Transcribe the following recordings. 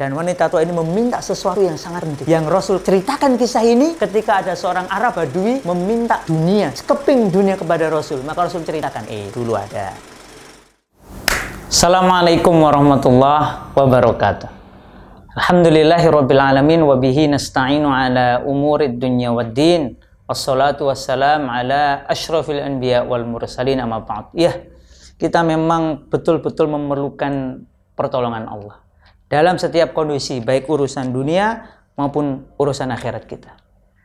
Dan wanita tua ini meminta sesuatu yang sangat penting. Yang Rasul ceritakan kisah ini ketika ada seorang Arab Badui meminta dunia, sekeping dunia kepada Rasul. Maka Rasul ceritakan, eh dulu ada. Assalamualaikum warahmatullahi wabarakatuh. Alhamdulillahirrabbilalamin wabihi nasta'inu ala umurid dunya wad din. Wassalatu wassalam ala ashrafil anbiya wal mursalin amma ba'd. Ya, kita memang betul-betul memerlukan pertolongan Allah dalam setiap kondisi, baik urusan dunia maupun urusan akhirat kita.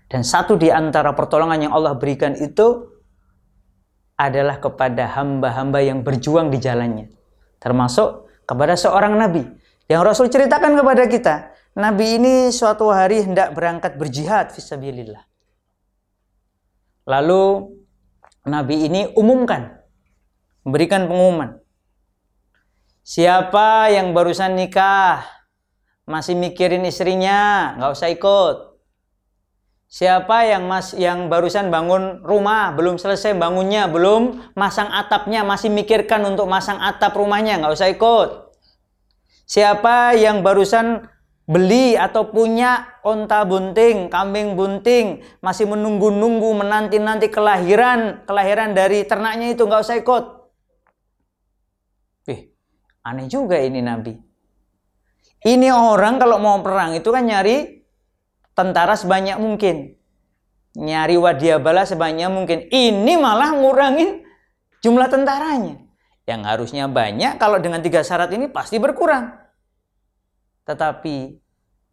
Dan satu di antara pertolongan yang Allah berikan itu adalah kepada hamba-hamba yang berjuang di jalannya. Termasuk kepada seorang nabi. Yang Rasul ceritakan kepada kita, nabi ini suatu hari hendak berangkat berjihad fisabilillah. Lalu nabi ini umumkan, memberikan pengumuman. Siapa yang barusan nikah, masih mikirin istrinya, nggak usah ikut. Siapa yang mas yang barusan bangun rumah, belum selesai bangunnya, belum masang atapnya, masih mikirkan untuk masang atap rumahnya, nggak usah ikut. Siapa yang barusan beli atau punya onta bunting, kambing bunting, masih menunggu-nunggu menanti-nanti kelahiran, kelahiran dari ternaknya itu nggak usah ikut. Aneh juga ini Nabi. Ini orang kalau mau perang itu kan nyari tentara sebanyak mungkin. Nyari wadiabala sebanyak mungkin. Ini malah ngurangin jumlah tentaranya. Yang harusnya banyak kalau dengan tiga syarat ini pasti berkurang. Tetapi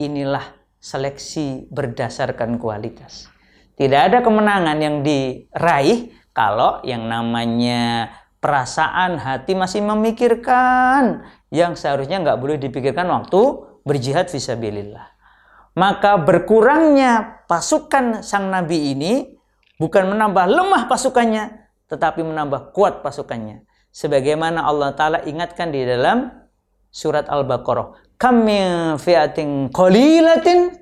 inilah seleksi berdasarkan kualitas. Tidak ada kemenangan yang diraih kalau yang namanya perasaan hati masih memikirkan yang seharusnya nggak boleh dipikirkan waktu berjihad visabilillah. Maka berkurangnya pasukan sang nabi ini bukan menambah lemah pasukannya, tetapi menambah kuat pasukannya. Sebagaimana Allah Ta'ala ingatkan di dalam surat Al-Baqarah. Kami fiatin qalilatin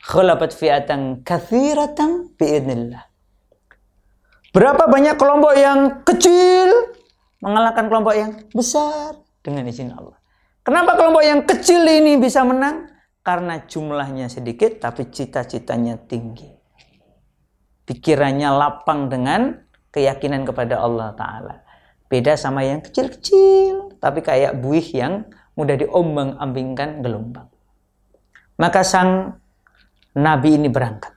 khalabat fiatan kathiratan biidnillah. Berapa banyak kelompok yang kecil mengalahkan kelompok yang besar dengan izin Allah. Kenapa kelompok yang kecil ini bisa menang? Karena jumlahnya sedikit tapi cita-citanya tinggi. Pikirannya lapang dengan keyakinan kepada Allah Ta'ala. Beda sama yang kecil-kecil, tapi kayak buih yang mudah diombang-ambingkan gelombang. Maka sang Nabi ini berangkat.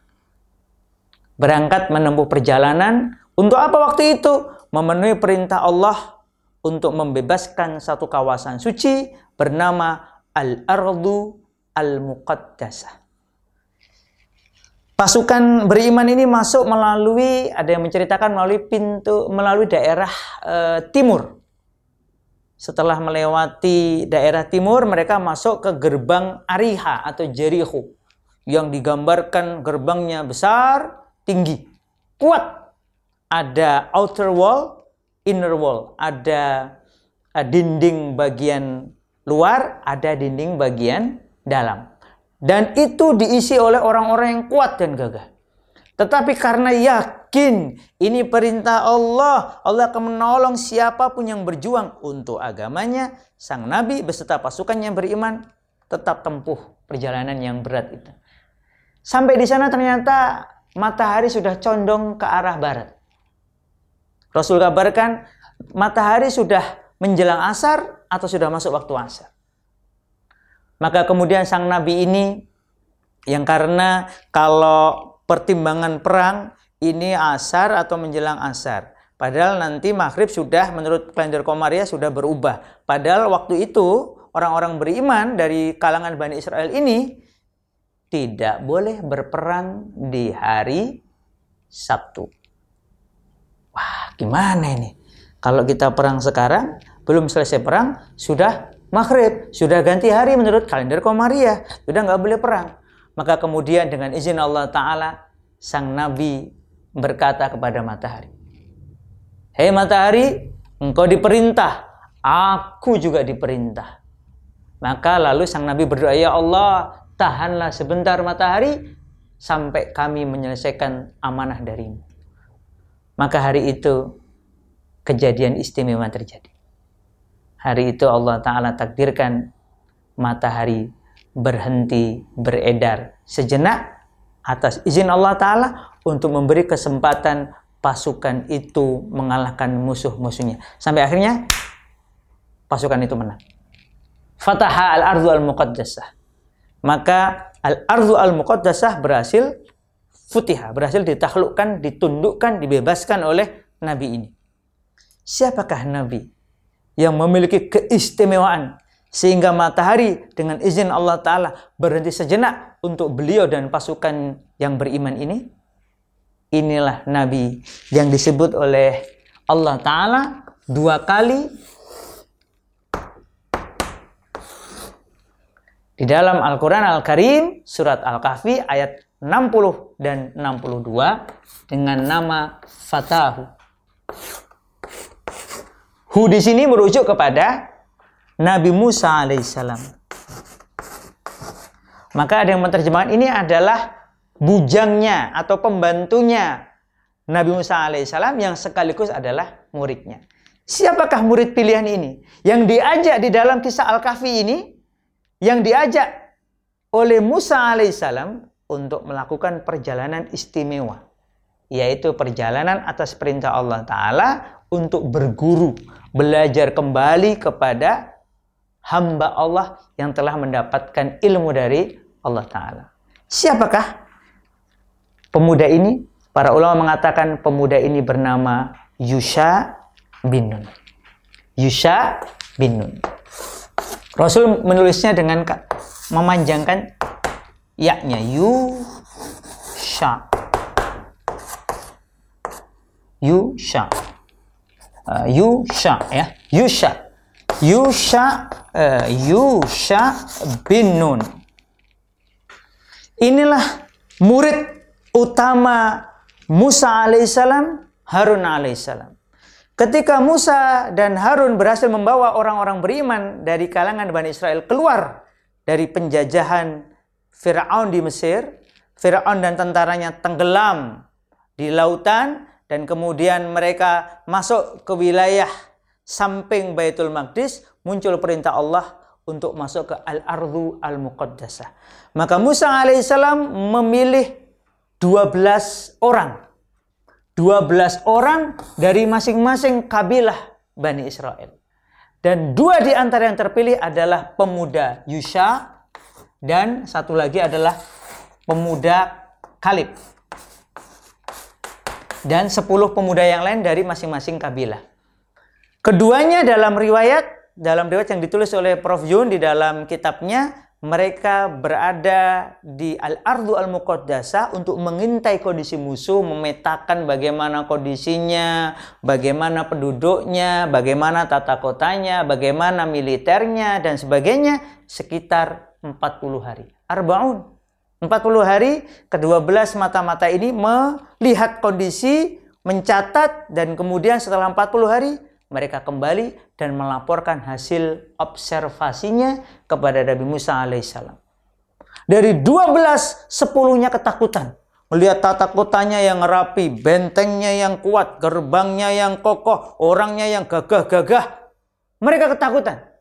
Berangkat menempuh perjalanan untuk apa waktu itu? Memenuhi perintah Allah untuk membebaskan satu kawasan suci bernama Al-Ardu Al-Muqaddasah. Pasukan beriman ini masuk melalui ada yang menceritakan melalui pintu melalui daerah e, timur. Setelah melewati daerah timur, mereka masuk ke gerbang Ariha atau Jericho yang digambarkan gerbangnya besar, tinggi, kuat ada outer wall, inner wall, ada uh, dinding bagian luar, ada dinding bagian dalam. Dan itu diisi oleh orang-orang yang kuat dan gagah. Tetapi karena yakin ini perintah Allah, Allah akan menolong siapa pun yang berjuang untuk agamanya, sang nabi beserta pasukannya beriman tetap tempuh perjalanan yang berat itu. Sampai di sana ternyata matahari sudah condong ke arah barat. Rasul kabarkan matahari sudah menjelang asar atau sudah masuk waktu asar. Maka kemudian sang nabi ini yang karena kalau pertimbangan perang ini asar atau menjelang asar. Padahal nanti maghrib sudah menurut kalender Komariah sudah berubah. Padahal waktu itu orang-orang beriman dari kalangan Bani Israel ini tidak boleh berperang di hari Sabtu. Wah, gimana ini? Kalau kita perang sekarang, belum selesai perang, sudah maghrib, sudah ganti hari menurut kalender Komariah, sudah nggak boleh perang. Maka kemudian dengan izin Allah Ta'ala, sang Nabi berkata kepada matahari, Hei matahari, engkau diperintah, aku juga diperintah. Maka lalu sang Nabi berdoa, Ya Allah, tahanlah sebentar matahari, sampai kami menyelesaikan amanah darimu maka hari itu kejadian istimewa terjadi. Hari itu Allah Ta'ala takdirkan matahari berhenti beredar sejenak atas izin Allah Ta'ala untuk memberi kesempatan pasukan itu mengalahkan musuh-musuhnya. Sampai akhirnya pasukan itu menang. Fataha al-ardu al-muqaddasah. Maka al-ardu al-muqaddasah berhasil futihah, berhasil ditaklukkan, ditundukkan, dibebaskan oleh Nabi ini. Siapakah Nabi yang memiliki keistimewaan sehingga matahari dengan izin Allah Ta'ala berhenti sejenak untuk beliau dan pasukan yang beriman ini? Inilah Nabi yang disebut oleh Allah Ta'ala dua kali di dalam Al-Quran Al-Karim surat Al-Kahfi ayat 60 dan 62 dengan nama Fatahu. Hu di sini merujuk kepada Nabi Musa alaihissalam. Maka ada yang menerjemahkan ini adalah bujangnya atau pembantunya Nabi Musa alaihissalam yang sekaligus adalah muridnya. Siapakah murid pilihan ini? Yang diajak di dalam kisah Al-Kahfi ini, yang diajak oleh Musa alaihissalam untuk melakukan perjalanan istimewa. Yaitu perjalanan atas perintah Allah Ta'ala untuk berguru, belajar kembali kepada hamba Allah yang telah mendapatkan ilmu dari Allah Ta'ala. Siapakah pemuda ini? Para ulama mengatakan pemuda ini bernama Yusha bin Nun. Yusha bin Nun. Rasul menulisnya dengan memanjangkan yaknya Yusha. Yusha uh, ya. Yusha Yusha uh, Yusha bin Nun. Inilah murid utama Musa alaihissalam Harun alaihissalam ketika Musa dan Harun berhasil membawa orang-orang beriman dari kalangan Bani Israel keluar dari penjajahan Firaun di Mesir Firaun dan tentaranya tenggelam di lautan dan kemudian mereka masuk ke wilayah samping Baitul Maqdis, muncul perintah Allah untuk masuk ke Al-Ardu Al-Muqaddasah. Maka Musa alaihissalam memilih 12 orang. 12 orang dari masing-masing kabilah Bani Israel. Dan dua di antara yang terpilih adalah pemuda Yusha dan satu lagi adalah pemuda Kalib dan 10 pemuda yang lain dari masing-masing kabilah. Keduanya dalam riwayat, dalam riwayat yang ditulis oleh Prof. Yun di dalam kitabnya, mereka berada di Al-Ardu Al-Muqaddasah untuk mengintai kondisi musuh, memetakan bagaimana kondisinya, bagaimana penduduknya, bagaimana tata kotanya, bagaimana militernya, dan sebagainya sekitar 40 hari. Arbaun. 40 hari kedua belas mata-mata ini melihat kondisi, mencatat dan kemudian setelah 40 hari mereka kembali dan melaporkan hasil observasinya kepada Nabi Musa alaihissalam. Dari 12, 10-nya ketakutan. Melihat tata kotanya yang rapi, bentengnya yang kuat, gerbangnya yang kokoh, orangnya yang gagah-gagah. Mereka ketakutan.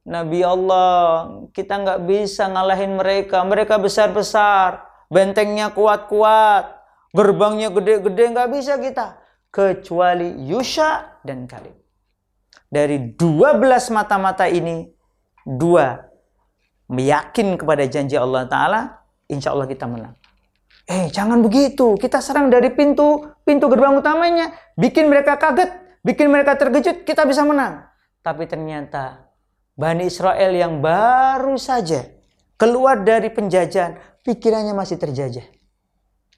Nabi Allah, kita nggak bisa ngalahin mereka. Mereka besar-besar, bentengnya kuat-kuat, gerbangnya gede-gede, nggak bisa kita. Kecuali Yusha dan Kalib. Dari dua belas mata-mata ini, dua meyakin kepada janji Allah Ta'ala, insya Allah kita menang. Eh, jangan begitu. Kita serang dari pintu pintu gerbang utamanya, bikin mereka kaget, bikin mereka terkejut, kita bisa menang. Tapi ternyata Bani Israel yang baru saja keluar dari penjajahan, pikirannya masih terjajah.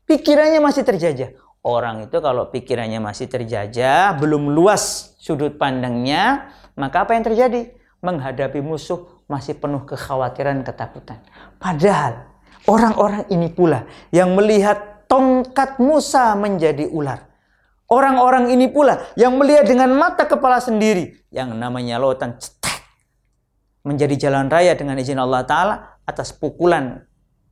Pikirannya masih terjajah. Orang itu kalau pikirannya masih terjajah, belum luas sudut pandangnya, maka apa yang terjadi? Menghadapi musuh masih penuh kekhawatiran, ketakutan. Padahal orang-orang ini pula yang melihat tongkat Musa menjadi ular. Orang-orang ini pula yang melihat dengan mata kepala sendiri yang namanya lautan menjadi jalan raya dengan izin Allah Ta'ala atas pukulan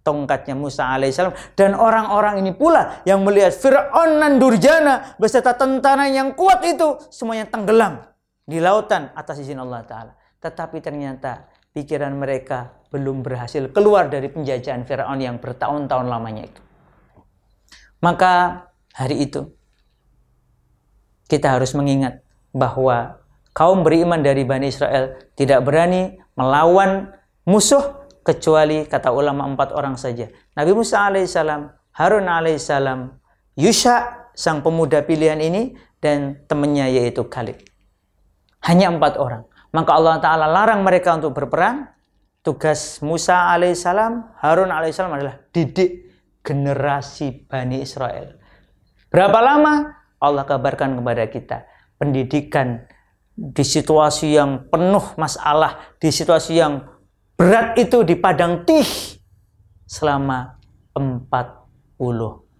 tongkatnya Musa alaihissalam dan orang-orang ini pula yang melihat Fir'aun dan Durjana beserta tentara yang kuat itu semuanya tenggelam di lautan atas izin Allah Ta'ala tetapi ternyata pikiran mereka belum berhasil keluar dari penjajahan Firaun yang bertahun-tahun lamanya itu. Maka hari itu kita harus mengingat bahwa kaum beriman dari Bani Israel tidak berani melawan musuh kecuali kata ulama empat orang saja. Nabi Musa alaihissalam, Harun alaihissalam, Yusha sang pemuda pilihan ini dan temannya yaitu Khalid. Hanya empat orang. Maka Allah Ta'ala larang mereka untuk berperang. Tugas Musa alaihissalam, Harun alaihissalam adalah didik generasi Bani Israel. Berapa lama? Allah kabarkan kepada kita. Pendidikan di situasi yang penuh masalah, di situasi yang berat itu di padang tih selama 40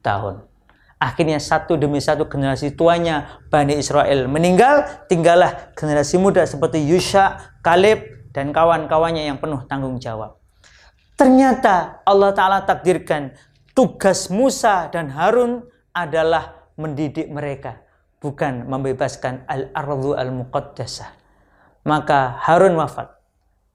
tahun. Akhirnya satu demi satu generasi tuanya Bani Israel meninggal, tinggallah generasi muda seperti Yusha, Kaleb, dan kawan-kawannya yang penuh tanggung jawab. Ternyata Allah Ta'ala takdirkan tugas Musa dan Harun adalah mendidik mereka, bukan membebaskan al-ardu al-muqaddasah. Maka Harun wafat.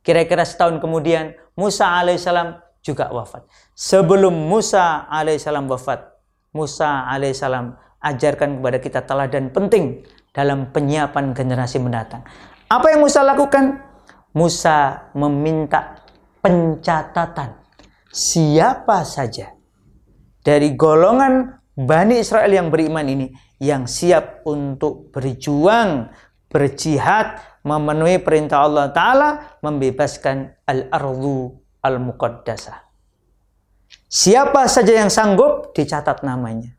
Kira-kira setahun kemudian Musa alaihissalam juga wafat. Sebelum Musa alaihissalam wafat, Musa alaihissalam ajarkan kepada kita teladan penting dalam penyiapan generasi mendatang. Apa yang Musa lakukan? Musa meminta pencatatan siapa saja dari golongan Bani Israel yang beriman ini yang siap untuk berjuang, berjihad, memenuhi perintah Allah Ta'ala, membebaskan al-ardu al-muqaddasah. Siapa saja yang sanggup dicatat namanya.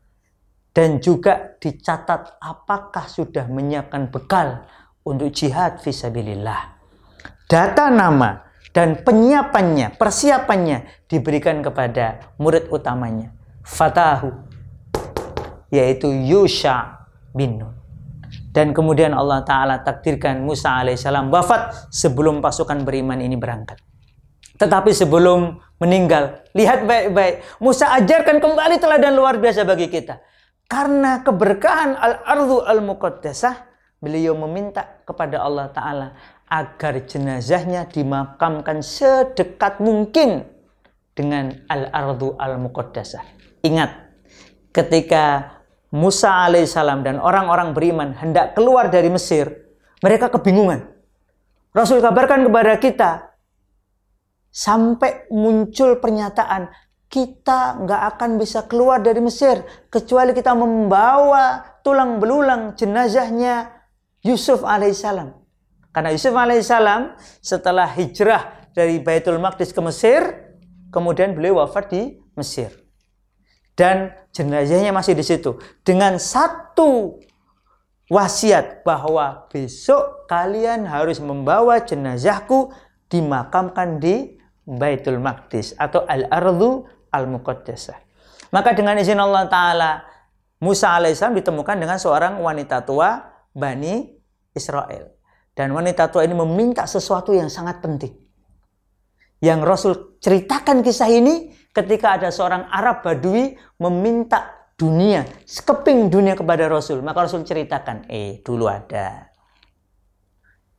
Dan juga dicatat apakah sudah menyiapkan bekal untuk jihad visabilillah. Data nama dan penyiapannya, persiapannya diberikan kepada murid utamanya. Fatahu, yaitu Yusha bin Nun. Dan kemudian Allah Ta'ala takdirkan Musa alaihissalam wafat sebelum pasukan beriman ini berangkat. Tetapi sebelum meninggal, lihat baik-baik. Musa ajarkan kembali teladan luar biasa bagi kita. Karena keberkahan al-ardu al-muqaddasah, beliau meminta kepada Allah Ta'ala agar jenazahnya dimakamkan sedekat mungkin dengan al-ardu al-muqaddasah. Ingat, ketika Musa alaihissalam dan orang-orang beriman hendak keluar dari Mesir, mereka kebingungan. Rasul kabarkan kepada kita, sampai muncul pernyataan kita nggak akan bisa keluar dari Mesir kecuali kita membawa tulang belulang jenazahnya Yusuf alaihissalam. Karena Yusuf alaihissalam setelah hijrah dari Baitul Maqdis ke Mesir, kemudian beliau wafat di Mesir. Dan jenazahnya masih di situ. Dengan satu wasiat bahwa besok kalian harus membawa jenazahku dimakamkan di Baitul Maqdis atau Al-Ardu Al-Muqaddasah. Maka dengan izin Allah Ta'ala, Musa alaihissalam ditemukan dengan seorang wanita tua Bani Israel. Dan wanita tua ini meminta sesuatu yang sangat penting. Yang Rasul ceritakan kisah ini ketika ada seorang Arab Badui meminta dunia, sekeping dunia kepada Rasul. Maka Rasul ceritakan, eh dulu ada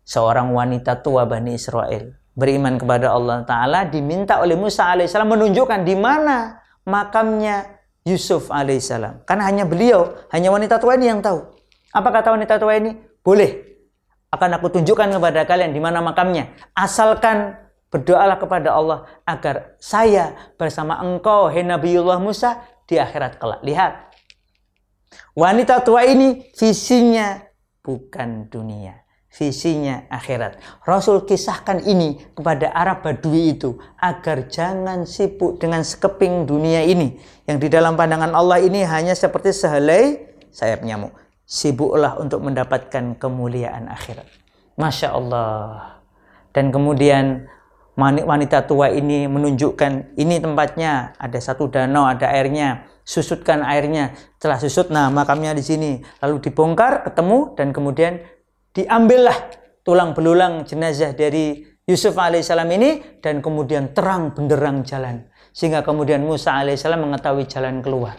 seorang wanita tua Bani Israel beriman kepada Allah Ta'ala diminta oleh Musa alaihissalam menunjukkan di mana makamnya Yusuf alaihissalam. Karena hanya beliau, hanya wanita tua ini yang tahu. Apa kata wanita tua ini? Boleh. Akan aku tunjukkan kepada kalian di mana makamnya. Asalkan berdoalah kepada Allah agar saya bersama engkau, hai Nabiullah Musa, di akhirat kelak. Lihat. Wanita tua ini visinya bukan dunia visinya akhirat. Rasul kisahkan ini kepada Arab Badui itu agar jangan sibuk dengan sekeping dunia ini yang di dalam pandangan Allah ini hanya seperti sehelai sayap nyamuk. Sibuklah untuk mendapatkan kemuliaan akhirat. Masya Allah. Dan kemudian wanita tua ini menunjukkan ini tempatnya. Ada satu danau ada airnya. Susutkan airnya. Setelah susut nah makamnya di sini. Lalu dibongkar ketemu dan kemudian diambillah tulang belulang jenazah dari Yusuf alaihissalam ini dan kemudian terang benderang jalan. Sehingga kemudian Musa alaihissalam mengetahui jalan keluar.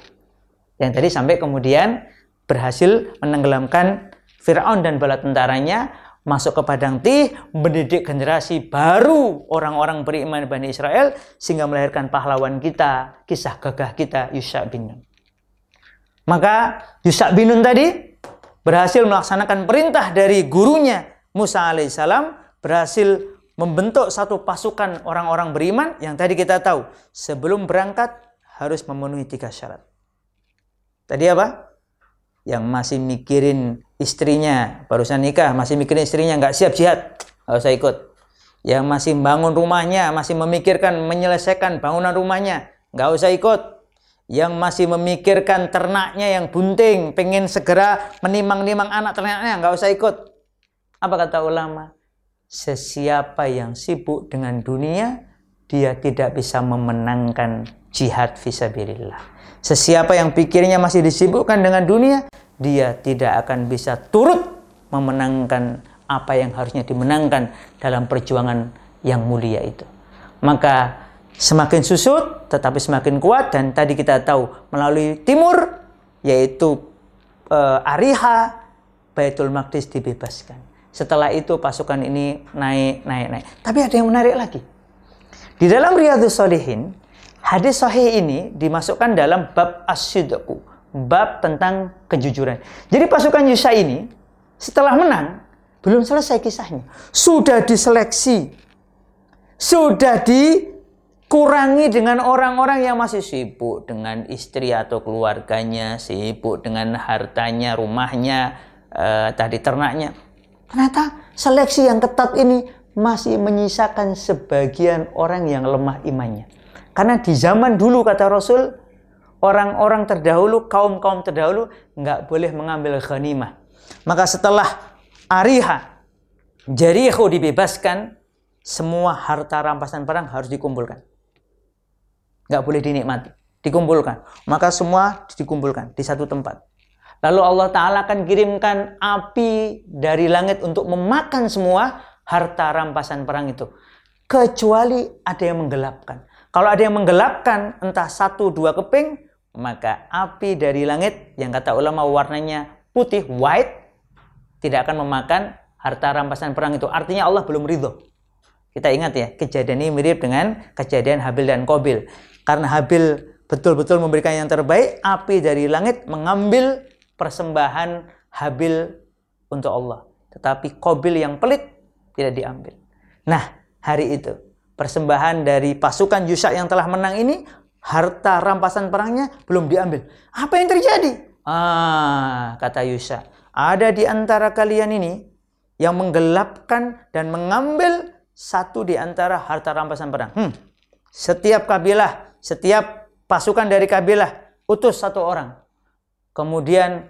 Yang tadi sampai kemudian berhasil menenggelamkan Fir'aun dan bala tentaranya masuk ke Padang Tih, mendidik generasi baru orang-orang beriman Bani Israel sehingga melahirkan pahlawan kita, kisah gagah kita Yusha bin Nun. Maka Yusha bin Nun tadi berhasil melaksanakan perintah dari gurunya Musa alaihissalam, berhasil membentuk satu pasukan orang-orang beriman yang tadi kita tahu sebelum berangkat harus memenuhi tiga syarat. Tadi apa? Yang masih mikirin istrinya, barusan nikah, masih mikirin istrinya, nggak siap jihad, nggak usah ikut. Yang masih bangun rumahnya, masih memikirkan menyelesaikan bangunan rumahnya, nggak usah ikut. Yang masih memikirkan ternaknya yang bunting, pengen segera menimang-nimang anak ternaknya, nggak usah ikut. Apa kata ulama? Sesiapa yang sibuk dengan dunia, dia tidak bisa memenangkan jihad visabilillah. Sesiapa yang pikirnya masih disibukkan dengan dunia, dia tidak akan bisa turut memenangkan apa yang harusnya dimenangkan dalam perjuangan yang mulia itu. Maka semakin susut tetapi semakin kuat dan tadi kita tahu melalui timur yaitu uh, Ariha Baitul Maqdis dibebaskan. Setelah itu pasukan ini naik naik naik. Tapi ada yang menarik lagi. Di dalam Riyadhus Shalihin hadis sahih ini dimasukkan dalam bab as-sidqu bab tentang kejujuran. Jadi pasukan Yusa ini setelah menang belum selesai kisahnya. Sudah diseleksi. Sudah dikurangi dengan orang-orang yang masih sibuk dengan istri atau keluarganya, sibuk dengan hartanya, rumahnya, eh, tadi ternaknya. Ternyata seleksi yang ketat ini masih menyisakan sebagian orang yang lemah imannya. Karena di zaman dulu kata Rasul, orang-orang terdahulu, kaum-kaum terdahulu nggak boleh mengambil ghanimah. Maka setelah Ariha, Jericho dibebaskan, semua harta rampasan perang harus dikumpulkan. Nggak boleh dinikmati, dikumpulkan. Maka semua dikumpulkan di satu tempat. Lalu Allah Ta'ala akan kirimkan api dari langit untuk memakan semua harta rampasan perang itu. Kecuali ada yang menggelapkan. Kalau ada yang menggelapkan entah satu dua keping, maka api dari langit yang kata ulama warnanya putih white tidak akan memakan harta rampasan perang itu. Artinya Allah belum ridho. Kita ingat ya, kejadian ini mirip dengan kejadian Habil dan Kobil. Karena Habil betul-betul memberikan yang terbaik, api dari langit mengambil persembahan Habil untuk Allah. Tetapi Kobil yang pelit tidak diambil. Nah, hari itu persembahan dari pasukan Yusak yang telah menang ini harta rampasan perangnya belum diambil. Apa yang terjadi? Ah, kata Yusa, ada di antara kalian ini yang menggelapkan dan mengambil satu di antara harta rampasan perang. Hmm. Setiap kabilah, setiap pasukan dari kabilah utus satu orang. Kemudian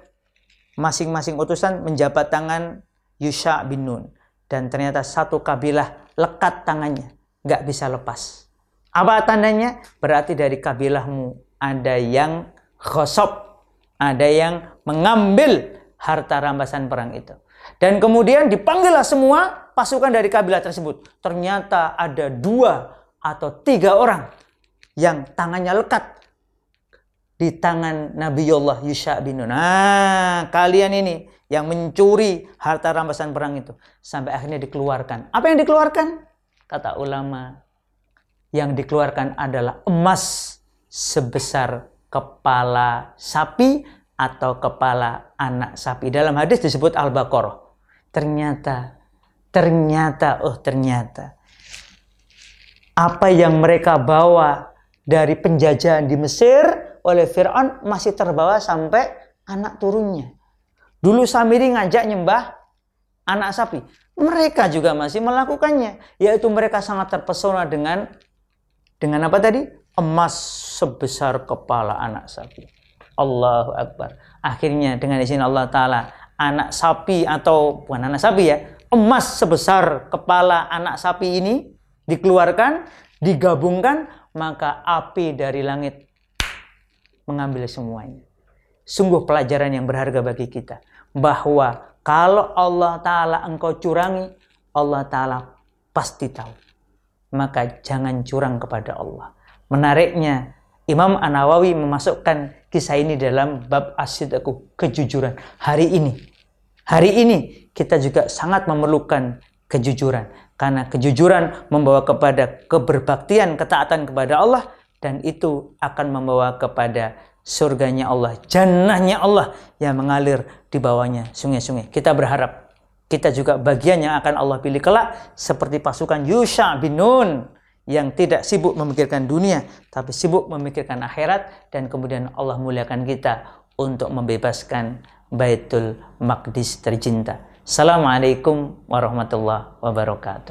masing-masing utusan menjabat tangan Yusha bin Nun. Dan ternyata satu kabilah lekat tangannya. Nggak bisa lepas. Apa tandanya? Berarti dari kabilahmu ada yang khosop, ada yang mengambil harta rampasan perang itu. Dan kemudian dipanggillah semua pasukan dari kabilah tersebut. Ternyata ada dua atau tiga orang yang tangannya lekat di tangan Nabiullah Yusha bin Nun. Nah, kalian ini yang mencuri harta rampasan perang itu sampai akhirnya dikeluarkan. Apa yang dikeluarkan? Kata ulama, yang dikeluarkan adalah emas sebesar kepala sapi atau kepala anak sapi. Dalam hadis disebut Al-Baqarah. Ternyata, ternyata, oh ternyata. Apa yang mereka bawa dari penjajahan di Mesir oleh Fir'aun masih terbawa sampai anak turunnya. Dulu Samiri ngajak nyembah anak sapi. Mereka juga masih melakukannya. Yaitu mereka sangat terpesona dengan dengan apa tadi? Emas sebesar kepala anak sapi. Allahu Akbar. Akhirnya dengan izin Allah Ta'ala, anak sapi atau bukan anak sapi ya, emas sebesar kepala anak sapi ini dikeluarkan, digabungkan, maka api dari langit mengambil semuanya. Sungguh pelajaran yang berharga bagi kita. Bahwa kalau Allah Ta'ala engkau curangi, Allah Ta'ala pasti tahu maka jangan curang kepada Allah. Menariknya, Imam An-Nawawi memasukkan kisah ini dalam bab asid aku kejujuran. Hari ini, Hari ini kita juga sangat memerlukan kejujuran karena kejujuran membawa kepada keberbaktian, ketaatan kepada Allah dan itu akan membawa kepada surganya Allah, jannahnya Allah yang mengalir di bawahnya sungai-sungai. Kita berharap kita juga bagian yang akan Allah pilih kelak seperti pasukan Yusha bin Nun yang tidak sibuk memikirkan dunia tapi sibuk memikirkan akhirat dan kemudian Allah muliakan kita untuk membebaskan Baitul Maqdis tercinta. Assalamualaikum warahmatullahi wabarakatuh.